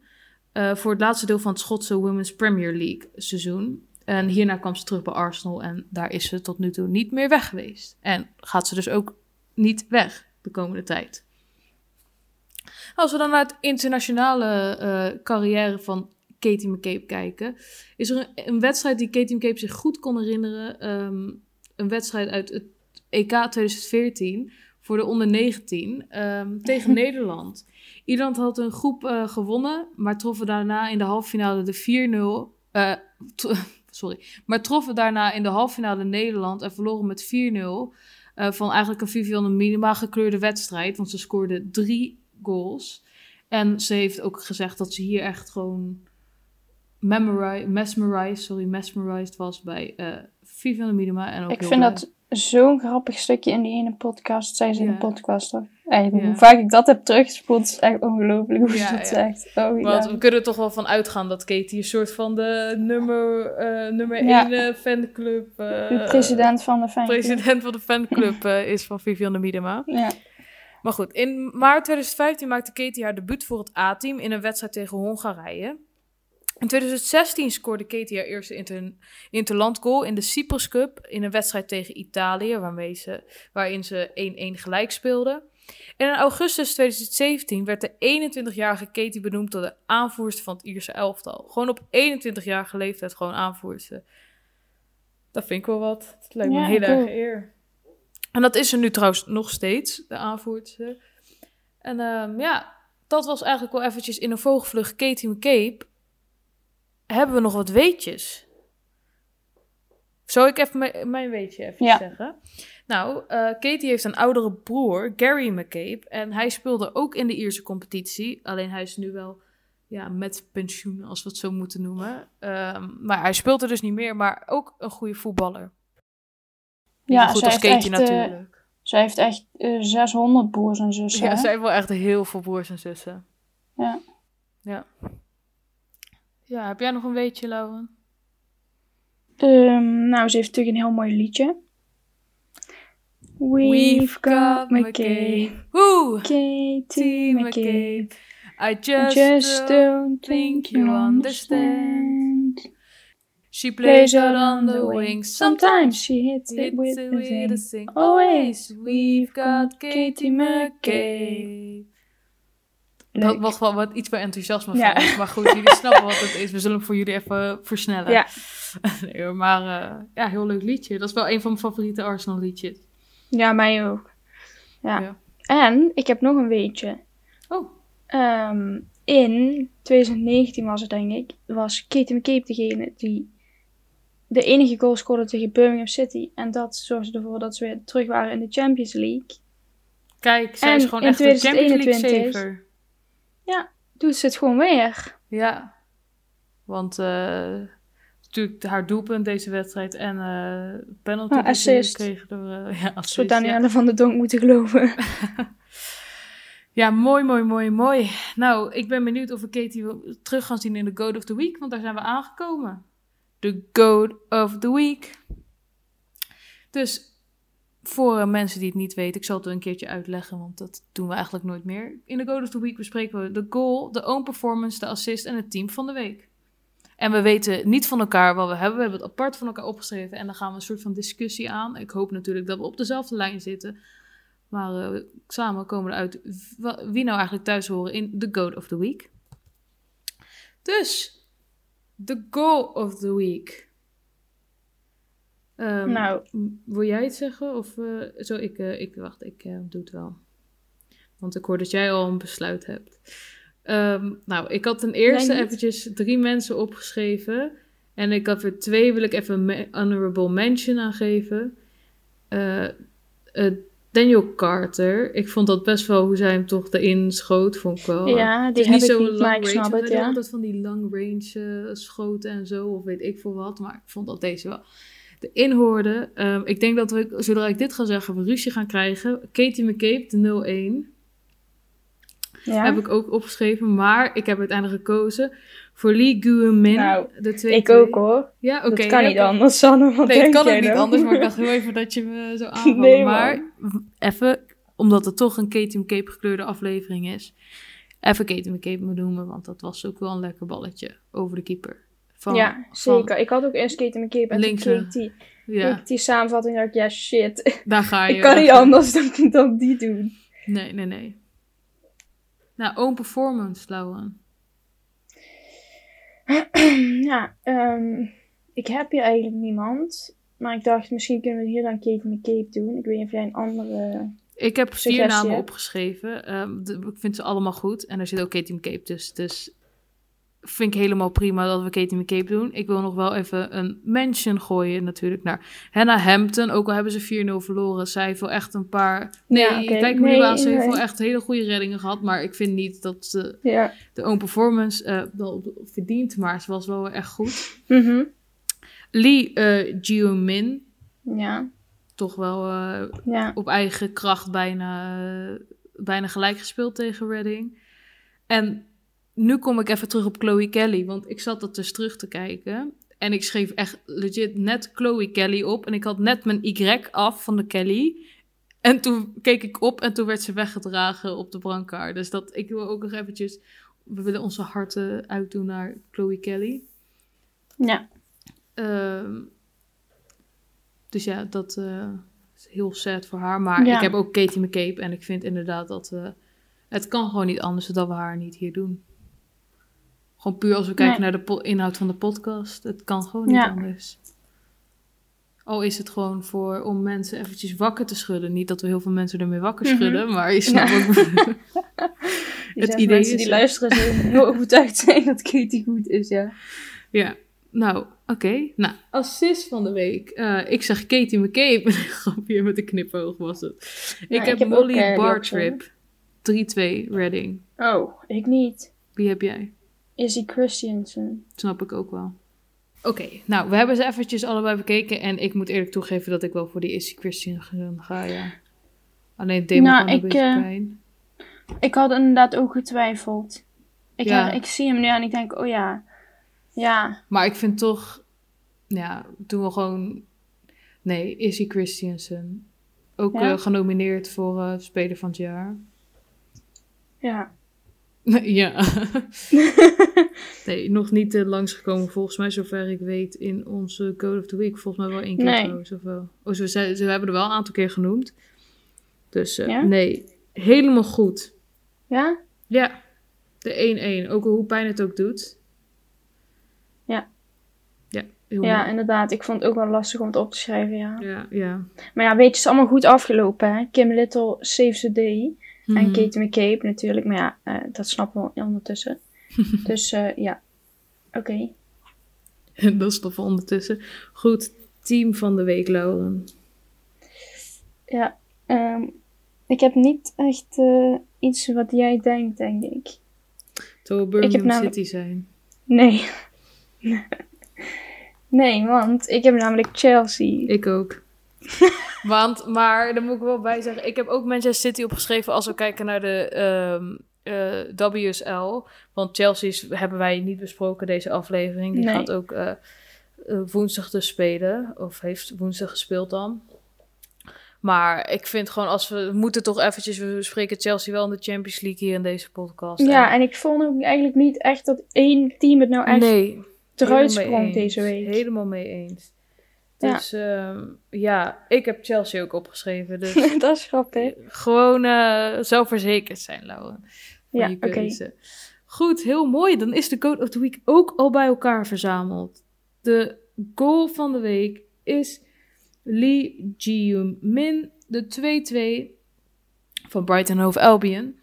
Speaker 2: Uh, voor het laatste deel van het Schotse Women's Premier League seizoen. En hierna kwam ze terug bij Arsenal en daar is ze tot nu toe niet meer weg geweest. En gaat ze dus ook niet weg de komende tijd. Als we dan naar het internationale uh, carrière van Katie McCabe kijken, is er een, een, wedstrijd die Katie McCabe zich goed kon herinneren. Um, een wedstrijd uit het EK 2014 voor de onder 19 um, tegen Nederland. Ierland had een groep uh, gewonnen, maar troffen daarna in de halve finale de 4-0. Uh, sorry. Maar troffen daarna in de halve finale Nederland en verloren met 4-0. Uh, van eigenlijk een Vivianne Minima gekleurde wedstrijd. Want ze scoorde drie goals. En ze heeft ook gezegd dat ze hier echt gewoon mesmerized, sorry, mesmerized was bij Vivianne Minima. En ook
Speaker 3: ik vind dat zo'n grappig stukje in die ene podcast. Zij ze in
Speaker 2: Ja.
Speaker 3: de podcast toch?
Speaker 2: Ja.
Speaker 3: Hoe vaak ik dat heb teruggespoeld, is echt ongelooflijk hoe
Speaker 2: Ja,
Speaker 3: ze dat zegt. Oh,
Speaker 2: Want we kunnen er toch wel van uitgaan dat Katie een soort van de nummer, eh nummer
Speaker 3: Ja.
Speaker 2: 1 fanclub. eh,
Speaker 3: de president van de fanclub.
Speaker 2: president van de fanclub eh, is van Vivianne Miedema.
Speaker 3: Ja.
Speaker 2: Maar goed, in maart 2015 maakte Katie haar debuut voor het A-team in een wedstrijd tegen Hongarije. In 2016 scoorde Katie haar eerste inter interland goal in de Cyprus Cup in een wedstrijd tegen Italië, waarmee ze, waarin ze 1-1 gelijk speelde. En in augustus 2017 werd de 21-jarige Katie benoemd tot de aanvoerster van het Ierse elftal. Gewoon op 21-jarige leeftijd gewoon aanvoerster. Dat vind ik wel wat. Dat lijkt me
Speaker 3: Ja,
Speaker 2: een hele
Speaker 3: cool.
Speaker 2: erge eer. En dat is ze nu trouwens nog steeds, de aanvoerster. En ehm, ja, dat was eigenlijk wel eventjes in een vogelvlucht Katie McCabe. Hebben we nog wat weetjes? Zal ik even mijn, weetje even
Speaker 3: Ja.
Speaker 2: zeggen? Nou, eh, Katie heeft een oudere broer, Gary McCabe. En hij speelde ook in de Ierse competitie. Alleen hij is nu wel ja, met pensioen, als we het zo moeten noemen. Ehm, maar hij speelt er dus niet meer, maar ook een goede voetballer.
Speaker 3: Ja,
Speaker 2: zo goed als Katie
Speaker 3: echt, eh,
Speaker 2: natuurlijk.
Speaker 3: Zij heeft echt eh, 600 broers en zussen.
Speaker 2: Ja,
Speaker 3: hè?
Speaker 2: zij heeft wel echt heel veel broers en zussen.
Speaker 3: Ja.
Speaker 2: Ja. Ja, heb jij nog een weetje, Lauwen?
Speaker 3: Ehm, nou, ze heeft natuurlijk een heel mooi liedje. We've got McCabe,
Speaker 2: Oeh,
Speaker 3: Katie McCabe.
Speaker 2: I
Speaker 3: I
Speaker 2: just, don't think you understand. She plays out on the wings. Sometimes
Speaker 3: she hits it with
Speaker 2: it
Speaker 3: a
Speaker 2: with a
Speaker 3: zing.
Speaker 2: sing.
Speaker 3: Always,
Speaker 2: Always, we've got Katie McCabe. Dat mag wel wat iets meer enthousiasme
Speaker 3: Ja.
Speaker 2: van ons. Maar goed, jullie snappen wat het is. We zullen hem voor jullie even versnellen.
Speaker 3: Ja.
Speaker 2: Nee, maar eh, ja, heel leuk liedje. Dat is wel een van mijn favoriete Arsenal liedjes.
Speaker 3: Ja, mij ook. Ja.
Speaker 2: Ja.
Speaker 3: En ik heb nog een weetje.
Speaker 2: Oh,
Speaker 3: Ehm, in 2019 was het denk ik, was Katie McCabe degene die de enige goal scoorde tegen Birmingham City. En dat zorgde ervoor dat ze weer terug waren in de Champions League.
Speaker 2: kijk, zij
Speaker 3: En
Speaker 2: is gewoon echt de Champions League
Speaker 3: 2021
Speaker 2: saver.
Speaker 3: Doet ze het gewoon weer.
Speaker 2: Ja, want eh, natuurlijk haar doelpunt deze wedstrijd en eh penalty
Speaker 3: assist.
Speaker 2: kregen door eh, ja, assist,
Speaker 3: Zo
Speaker 2: ja.
Speaker 3: Danielle van der Donk moeten geloven.
Speaker 2: Ja, mooi, mooi, mooi, mooi. Nou, ik ben benieuwd of we Katie terug gaan zien in de Goat of the Week, want daar zijn we aangekomen. De Goat of the Week. Dus voor eh, mensen die het niet weten, ik zal het een keertje uitleggen, want dat doen we eigenlijk nooit meer. In de Goat of the Week bespreken we de goal, de own performance, de assist en het team van de week. En we weten niet van elkaar wat we hebben. We hebben het apart van elkaar opgeschreven en dan gaan we een soort van discussie aan. Ik hoop natuurlijk dat we op dezelfde lijn zitten. Maar eh, samen komen we eruit wie nou eigenlijk thuis horen in The Goat of the Week. Dus, the goal of the week. Ehm,
Speaker 3: Nou.
Speaker 2: Wil jij het zeggen? Of eh, zo, ik, eh, ik wacht, ik eh, doe het wel. Want ik hoor dat jij al een besluit hebt. Ehm, nou, ik had ten eerste
Speaker 3: niet?
Speaker 2: eventjes drie mensen opgeschreven. En ik had er twee, wil ik even een honorable mention aan geven. Eh, Daniel Carter. Ik vond dat best wel hoe zij hem toch erin schoot, vond ik wel.
Speaker 3: Ja, die
Speaker 2: is niet zo
Speaker 3: ik
Speaker 2: range.
Speaker 3: snap het, ja.
Speaker 2: altijd van die long range schoten en zo, of weet ik veel wat. Maar ik vond dat deze wel erin hoorde. Ehm, ik denk dat we, zodra ik dit ga zeggen, we ruzie gaan krijgen. Katie McCabe, de 0-1,
Speaker 3: Ja.
Speaker 2: heb ik ook opgeschreven. Maar ik heb uiteindelijk gekozen voor Lee Guilmin,
Speaker 3: Nou,
Speaker 2: de 2
Speaker 3: ik ook hoor.
Speaker 2: Ja, oké.
Speaker 3: dat kan
Speaker 2: ja,
Speaker 3: niet anders, Sanne. Wat
Speaker 2: Nee, het kan ook niet
Speaker 3: dan?
Speaker 2: anders, maar ik dacht heel even dat je me zo aanvallen.
Speaker 3: Nee,
Speaker 2: maar even, omdat het toch een Katie McCabe gekleurde aflevering is, even Katie McCabe noemen, want dat was ook wel een lekker balletje over de keeper. Van,
Speaker 3: ja,
Speaker 2: van-
Speaker 3: zeker. Ik had ook eerst Katie McCabe en toen
Speaker 2: Links,
Speaker 3: keek
Speaker 2: eh,
Speaker 3: die,
Speaker 2: ja,
Speaker 3: keek die samenvatting en dacht ik, ja shit.
Speaker 2: daar ga je.
Speaker 3: ik kan niet anders dan, dan die doen.
Speaker 2: Nee, nee, nee. Nou, own performance, Lauren.
Speaker 3: ja, ehm, ik heb hier eigenlijk niemand. Maar ik dacht, misschien kunnen we hier dan Katie McCabe doen. Ik weet niet of jij een andere...
Speaker 2: Ik heb vier namen opgeschreven. Ehm, de- ik vind ze allemaal goed. En er zit ook Katie McCabe tussen. Dus vind ik helemaal prima dat we Katie McCabe doen. Ik wil nog wel even een mention gooien natuurlijk naar Hannah Hampton. Ook al hebben ze 4-0 verloren. Zij heeft wel echt een paar... Nee,
Speaker 3: Ja, oké.
Speaker 2: kijk me niet
Speaker 3: Nee,
Speaker 2: aan. Ze heeft
Speaker 3: nee.
Speaker 2: wel echt hele goede reddingen gehad. Maar ik vind niet dat ze
Speaker 3: Ja.
Speaker 2: de own performance eh, wel verdient. Maar ze was wel echt goed.
Speaker 3: Mhm.
Speaker 2: Lee uh, Jiu-min.
Speaker 3: Ja.
Speaker 2: Toch wel eh,
Speaker 3: Ja.
Speaker 2: op eigen kracht bijna, bijna gelijk gespeeld tegen Redding. En nu kom ik even terug op Chloe Kelly, want ik zat dat dus terug te kijken. En ik schreef echt legit net Chloe Kelly op. En ik had net mijn Y af van de Kelly. En toen keek ik op en toen werd ze weggedragen op de brancard. Dus dat, ik wil ook nog eventjes... We willen onze harten uitdoen naar Chloe Kelly.
Speaker 3: Ja.
Speaker 2: Ehm, dus ja, dat eh, is heel sad voor haar. Maar
Speaker 3: Ja.
Speaker 2: ik heb ook Katie McCabe. En ik vind inderdaad dat we... Het kan gewoon niet anders dan we haar niet hier doen. Gewoon puur als we kijken
Speaker 3: Nee.
Speaker 2: naar de inhoud van de podcast. Het kan gewoon niet
Speaker 3: Ja.
Speaker 2: anders. Al is het gewoon voor om mensen eventjes wakker te schudden. Niet dat we heel veel mensen ermee wakker
Speaker 3: Mhm.
Speaker 2: schudden. Maar je snapt
Speaker 3: Ja.
Speaker 2: ook... Het idee
Speaker 3: mensen
Speaker 2: is
Speaker 3: die
Speaker 2: er.
Speaker 3: luisteren zullen heel overtuigd zijn dat Katie goed is, ja.
Speaker 2: Ja, nou, oké. Nou, assist van de week. Eh, ik zeg Katie McCabe. Grapje met de knipoog was het. Ik
Speaker 3: Nou,
Speaker 2: heb
Speaker 3: ik heb ook,
Speaker 2: Molly
Speaker 3: eh,
Speaker 2: Bartrip. 3-2 Redding.
Speaker 3: Oh, ik niet.
Speaker 2: Wie heb jij?
Speaker 3: Izzy Christiansen.
Speaker 2: Snap ik ook wel. Oké, nou, we hebben ze eventjes allebei bekeken. En ik moet eerlijk toegeven dat ik wel voor die Issy Christian gaan ga, ja. Alleen het deed me
Speaker 3: Nou,
Speaker 2: gewoon een
Speaker 3: ik,
Speaker 2: beetje
Speaker 3: eh,
Speaker 2: pijn.
Speaker 3: Ik had inderdaad ook getwijfeld. Ik,
Speaker 2: Ja.
Speaker 3: ik zie hem nu en ik denk, oh ja. Ja,
Speaker 2: Maar ik vind toch... Ja, doen we gewoon... Nee, Issy Christiansen. Ook
Speaker 3: Ja?
Speaker 2: eh, genomineerd voor eh, Speler van het Jaar.
Speaker 3: ja.
Speaker 2: ja. nee, nog niet eh, langsgekomen volgens mij, zover ik weet, in onze Code of the Week. Volgens mij wel één keer
Speaker 3: Nee.
Speaker 2: trouwens, of wel. Oh, ze, hebben er wel een aantal keer genoemd. Dus eh,
Speaker 3: Ja?
Speaker 2: nee, helemaal goed.
Speaker 3: Ja?
Speaker 2: Ja, de 1-1. Ook hoe pijn het ook doet.
Speaker 3: Ja.
Speaker 2: Ja, heel
Speaker 3: Ja,
Speaker 2: mooi.
Speaker 3: inderdaad. Ik vond het ook wel lastig om het op te schrijven, ja.
Speaker 2: Ja, ja.
Speaker 3: Maar ja, weet je, het is allemaal goed afgelopen, hè. Kim Little saves the day. En
Speaker 2: Mhm.
Speaker 3: Katie McCabe natuurlijk. Maar ja, eh, dat snappen we ondertussen. dus eh, ja. Oké.
Speaker 2: En dat is toch ondertussen. Goed, team van de week, Lauren.
Speaker 3: Ja. ehm, ik heb niet echt eh, iets wat jij denkt, denk ik.
Speaker 2: Het zou Birmingham
Speaker 3: namelijk-
Speaker 2: City zijn.
Speaker 3: Nee. nee, want ik heb namelijk Chelsea.
Speaker 2: Ik ook. Want, maar daar moet ik wel bij zeggen, ik heb ook Manchester City opgeschreven als we kijken naar de ehm, WSL. Want Chelsea's hebben wij niet besproken deze aflevering. Die
Speaker 3: Nee.
Speaker 2: gaat ook eh, eh, woensdag dus spelen. Of heeft woensdag gespeeld dan. Maar ik vind gewoon als we, we moeten toch eventjes, we bespreken Chelsea wel in de Champions League hier in deze podcast.
Speaker 3: Ja, en ik vond ook eigenlijk niet echt dat één team het nou echt
Speaker 2: nee,
Speaker 3: eruit sprong deze week.
Speaker 2: Helemaal mee eens.
Speaker 3: Ja.
Speaker 2: Dus ehm, ja, ik heb Chelsea ook opgeschreven. Dus
Speaker 3: dat is grappig.
Speaker 2: gewoon eh, zelfverzekerd zijn, Lauren.
Speaker 3: Ja,
Speaker 2: je. Goed, heel mooi. Dan is de Code of the Week ook al bij elkaar verzameld. De goal van de week is Lee Ji-min, de 2-2 van Brighton Hove Albion.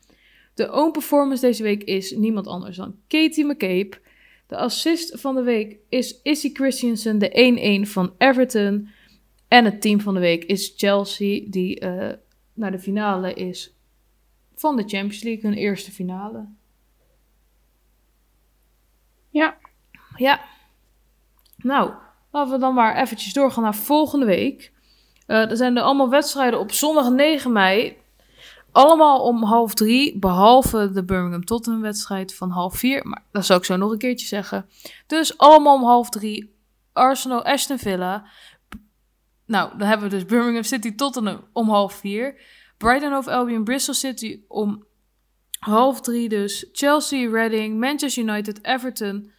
Speaker 2: De own performance deze week is niemand anders dan Katie McCabe. De assist van de week is Issy Christensen, de 1-1 van Everton. En het team van de week is Chelsea, die uh, naar de finale is van de Champions League, hun eerste finale.
Speaker 3: Ja.
Speaker 2: Ja. Nou, laten we dan maar eventjes doorgaan naar volgende week. Uh, er zijn er allemaal wedstrijden op zondag 9 mei. Allemaal om half drie, behalve de Birmingham Tottenham wedstrijd van half vier. Maar dat zou ik zo nog een keertje zeggen. Dus allemaal om half drie. Arsenal, Aston Villa. Nou, dan hebben we dus Birmingham City Tottenham om half vier. Brighton of Albion Bristol City om half drie dus. Chelsea, Reading, Manchester United, Everton...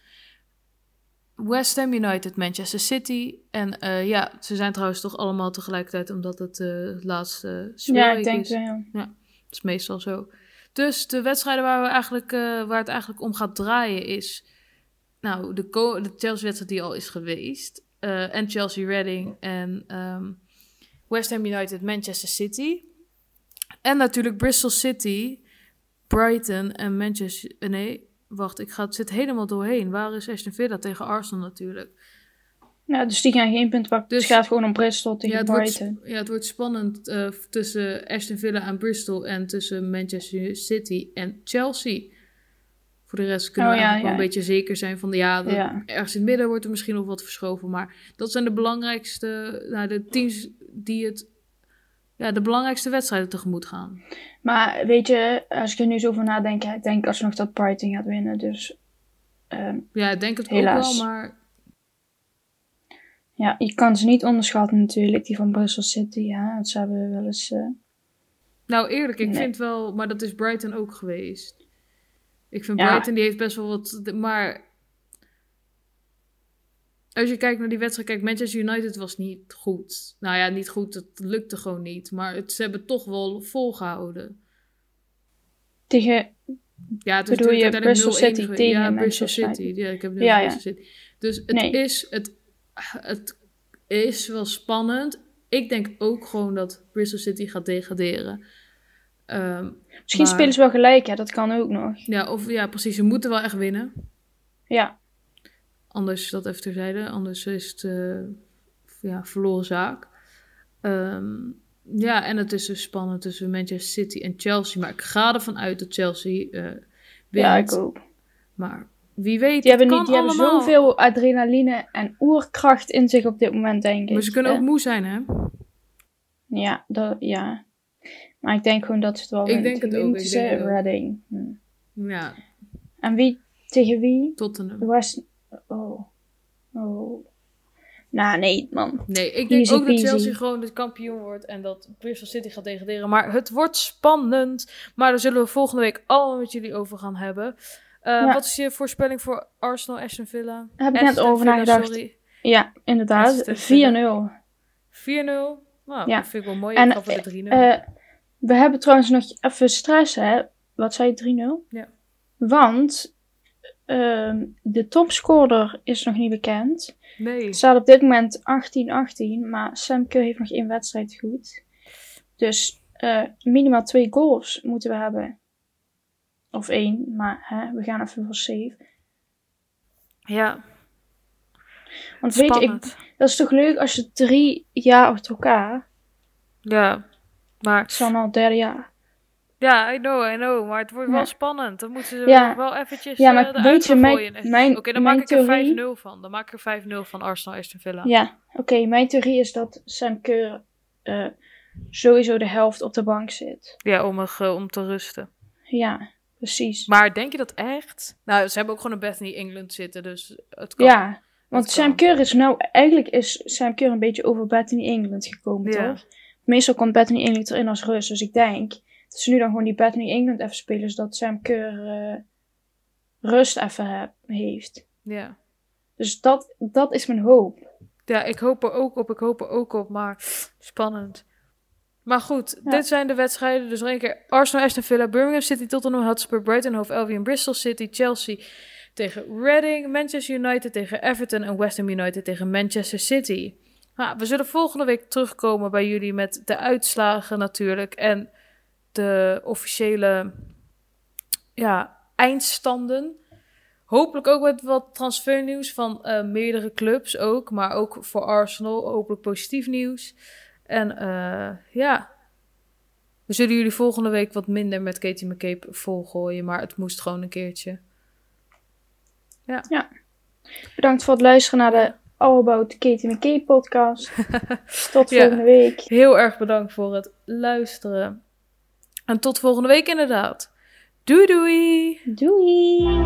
Speaker 2: West Ham United, Manchester City. En uh, ja, ze zijn trouwens toch allemaal tegelijkertijd, omdat het uh, het laatste
Speaker 3: speelweek ja, ik denk
Speaker 2: is.
Speaker 3: Ja.
Speaker 2: ja, dat is meestal zo. Dus de wedstrijden waar, we eigenlijk, uh, waar het eigenlijk om gaat draaien is... Nou, de, de Chelsea-wedstrijd die al is geweest. en Chelsea Reading en um, West Ham United, Manchester City. En natuurlijk Bristol City, Brighton en Manchester... Nee, wacht, ik ga, het zit helemaal doorheen. Waar is Aston Villa tegen Arsenal natuurlijk?
Speaker 3: Ja, dus die gaan geen punt pakken. Dus, het gaat gewoon om Bristol tegen
Speaker 2: ja, het
Speaker 3: Brighton.
Speaker 2: Wordt, ja, het wordt spannend uh, tussen Aston Villa en Bristol en tussen Manchester City en Chelsea. Voor de rest kunnen
Speaker 3: oh,
Speaker 2: we
Speaker 3: ja,
Speaker 2: eigenlijk
Speaker 3: ja.
Speaker 2: wel een beetje zeker zijn van... Ja, de,
Speaker 3: Ja.
Speaker 2: ergens in het midden wordt er misschien nog wat verschoven. Maar dat zijn de belangrijkste... Nou, de teams die het... Ja, de belangrijkste wedstrijden tegemoet gaan.
Speaker 3: Maar weet je, als ik er nu zo over nadenk, ik denk alsnog dat Brighton gaat winnen. Dus ehm,
Speaker 2: Ja, ik denk het
Speaker 3: Helaas.
Speaker 2: ook wel, maar...
Speaker 3: ja, je kan ze niet onderschatten natuurlijk, die van Bristol City. Ja, want ze hebben wel eens... eh,
Speaker 2: Nou, eerlijk, ik
Speaker 3: Nee.
Speaker 2: vind wel... Maar dat is Brighton ook geweest. Ik vind
Speaker 3: Ja.
Speaker 2: Brighton, die heeft best wel wat... Maar... Als je kijkt naar die wedstrijd, kijk, Manchester United was niet goed. Nou ja, niet goed, het lukte gewoon niet. Maar het, ze hebben toch wel volgehouden.
Speaker 3: tegen...
Speaker 2: Ja, het
Speaker 3: Bedoel je Bristol
Speaker 2: 0-1
Speaker 3: City tegen
Speaker 2: Ja, Bristol City. Ja, ik heb nu
Speaker 3: Ja,
Speaker 2: City. Dus het
Speaker 3: Nee.
Speaker 2: is... Het, het is wel spannend. Ik denk ook gewoon dat Bristol City gaat degraderen. Ehm,
Speaker 3: Misschien
Speaker 2: Maar-
Speaker 3: spelen ze wel gelijk, ja, dat kan ook nog.
Speaker 2: ja, of ja, precies. Ze moeten wel echt winnen.
Speaker 3: Ja,
Speaker 2: Anders, dat even terzijde, anders is het eh, ja, verloren zaak. Ehm, ja, en het is dus spannend tussen Manchester City en Chelsea. Maar ik ga ervan uit dat Chelsea eh wint.
Speaker 3: ja, ik ook.
Speaker 2: Maar wie weet,
Speaker 3: Die hebben, niet, die hebben zoveel adrenaline en oerkracht in zich op dit moment, denk ik.
Speaker 2: Maar ze kunnen
Speaker 3: Eh,
Speaker 2: ook moe zijn, hè?
Speaker 3: Ja, dat, ja. Maar ik denk gewoon dat ze het wel
Speaker 2: Ik denk het ook, ik denk.
Speaker 3: Reading. Hm.
Speaker 2: Ja,
Speaker 3: En wie? Tegen wie?
Speaker 2: Tottenham.
Speaker 3: West... Oh. Oh. Nou, nee, man.
Speaker 2: Nee, ik denk
Speaker 3: Easy
Speaker 2: ook dat. Chelsea gewoon de kampioen wordt en dat Bristol City gaat degraderen. Maar het wordt spannend. Maar daar zullen we volgende week allemaal met jullie over gaan hebben.
Speaker 3: Ja.
Speaker 2: Wat is je voorspelling voor Arsenal, Aston Villa?
Speaker 3: Heb ik net over nagedacht.
Speaker 2: Sorry.
Speaker 3: Ja, inderdaad.
Speaker 2: Aston
Speaker 3: 4-0.
Speaker 2: 4-0. Nou,
Speaker 3: Ja.
Speaker 2: dat vind ik wel mooi.
Speaker 3: En,
Speaker 2: ik de 3-0.
Speaker 3: Eh, we hebben trouwens nog even stress, hè. Wat zei je, 3-0?
Speaker 2: Ja.
Speaker 3: Want ehm, de topscorer is nog niet bekend.
Speaker 2: nee.
Speaker 3: Het staat op dit moment 18-18, maar Sam Kerr heeft nog één wedstrijd goed. Dus eh, minimaal twee goals moeten we hebben. Of één, maar hè, we gaan even voor safe.
Speaker 2: Ja,
Speaker 3: Want weet je, ik, dat is toch leuk als je drie jaar achter elkaar...
Speaker 2: Ja, maar...
Speaker 3: Het is dan al derde jaar.
Speaker 2: Ja, I know, I know. Maar het wordt wel spannend. Dan moeten ze
Speaker 3: Ja.
Speaker 2: wel eventjes
Speaker 3: Ja,
Speaker 2: ja,
Speaker 3: maar
Speaker 2: maar
Speaker 3: weet je, mijn-
Speaker 2: gooien.
Speaker 3: mijn-
Speaker 2: Oké, dan
Speaker 3: mijn
Speaker 2: maak ik er
Speaker 3: theorie-
Speaker 2: 5-0 van. Dan maak ik er 5-0 van Arsenal Aston Villa.
Speaker 3: Ja, oké. mijn theorie is dat Sam Kerr eh, sowieso de helft op de bank zit.
Speaker 2: Ja, om, er, eh, om te rusten.
Speaker 3: Ja, precies.
Speaker 2: Maar denk je dat echt? Nou, ze hebben ook gewoon een Bethany England zitten, dus het kan.
Speaker 3: Ja, want Sam. Kerr is nou... Eigenlijk is Sam een beetje over Bethany England gekomen,
Speaker 2: Ja.
Speaker 3: toch? Meestal komt Bethany England erin als rust. Dus ik denk dat ze nu dan gewoon die Bethany England even spelen... zodat Sam Kerr eh, rust even heb- heeft.
Speaker 2: Ja.
Speaker 3: Dus dat, dat is mijn hoop.
Speaker 2: Ja, ik hoop er ook op, ik hoop er ook op, maar spannend. Maar goed,
Speaker 3: Ja.
Speaker 2: dit zijn de wedstrijden. Dus nog één keer Arsenal, Aston Villa, Birmingham City, Tottenham Hotspur, Brighton, Hove Albion, Bristol City, Chelsea tegen Reading, Manchester United tegen Everton en West Ham United tegen Manchester City. Nou, we zullen volgende week terugkomen bij jullie met de uitslagen natuurlijk en de officiële ja, eindstanden. Hopelijk ook met wat transfernieuws van eh, meerdere clubs ook, maar ook voor Arsenal hopelijk positief nieuws. En eh, ja, we zullen jullie volgende week wat minder met Katie McCabe volgooien, maar het moest gewoon een keertje.
Speaker 3: Bedankt voor het luisteren naar de All About Katie McKay podcast. Tot
Speaker 2: Ja.
Speaker 3: volgende week.
Speaker 2: Heel erg bedankt voor het luisteren. En tot volgende week inderdaad. Doei doei!
Speaker 3: Doei!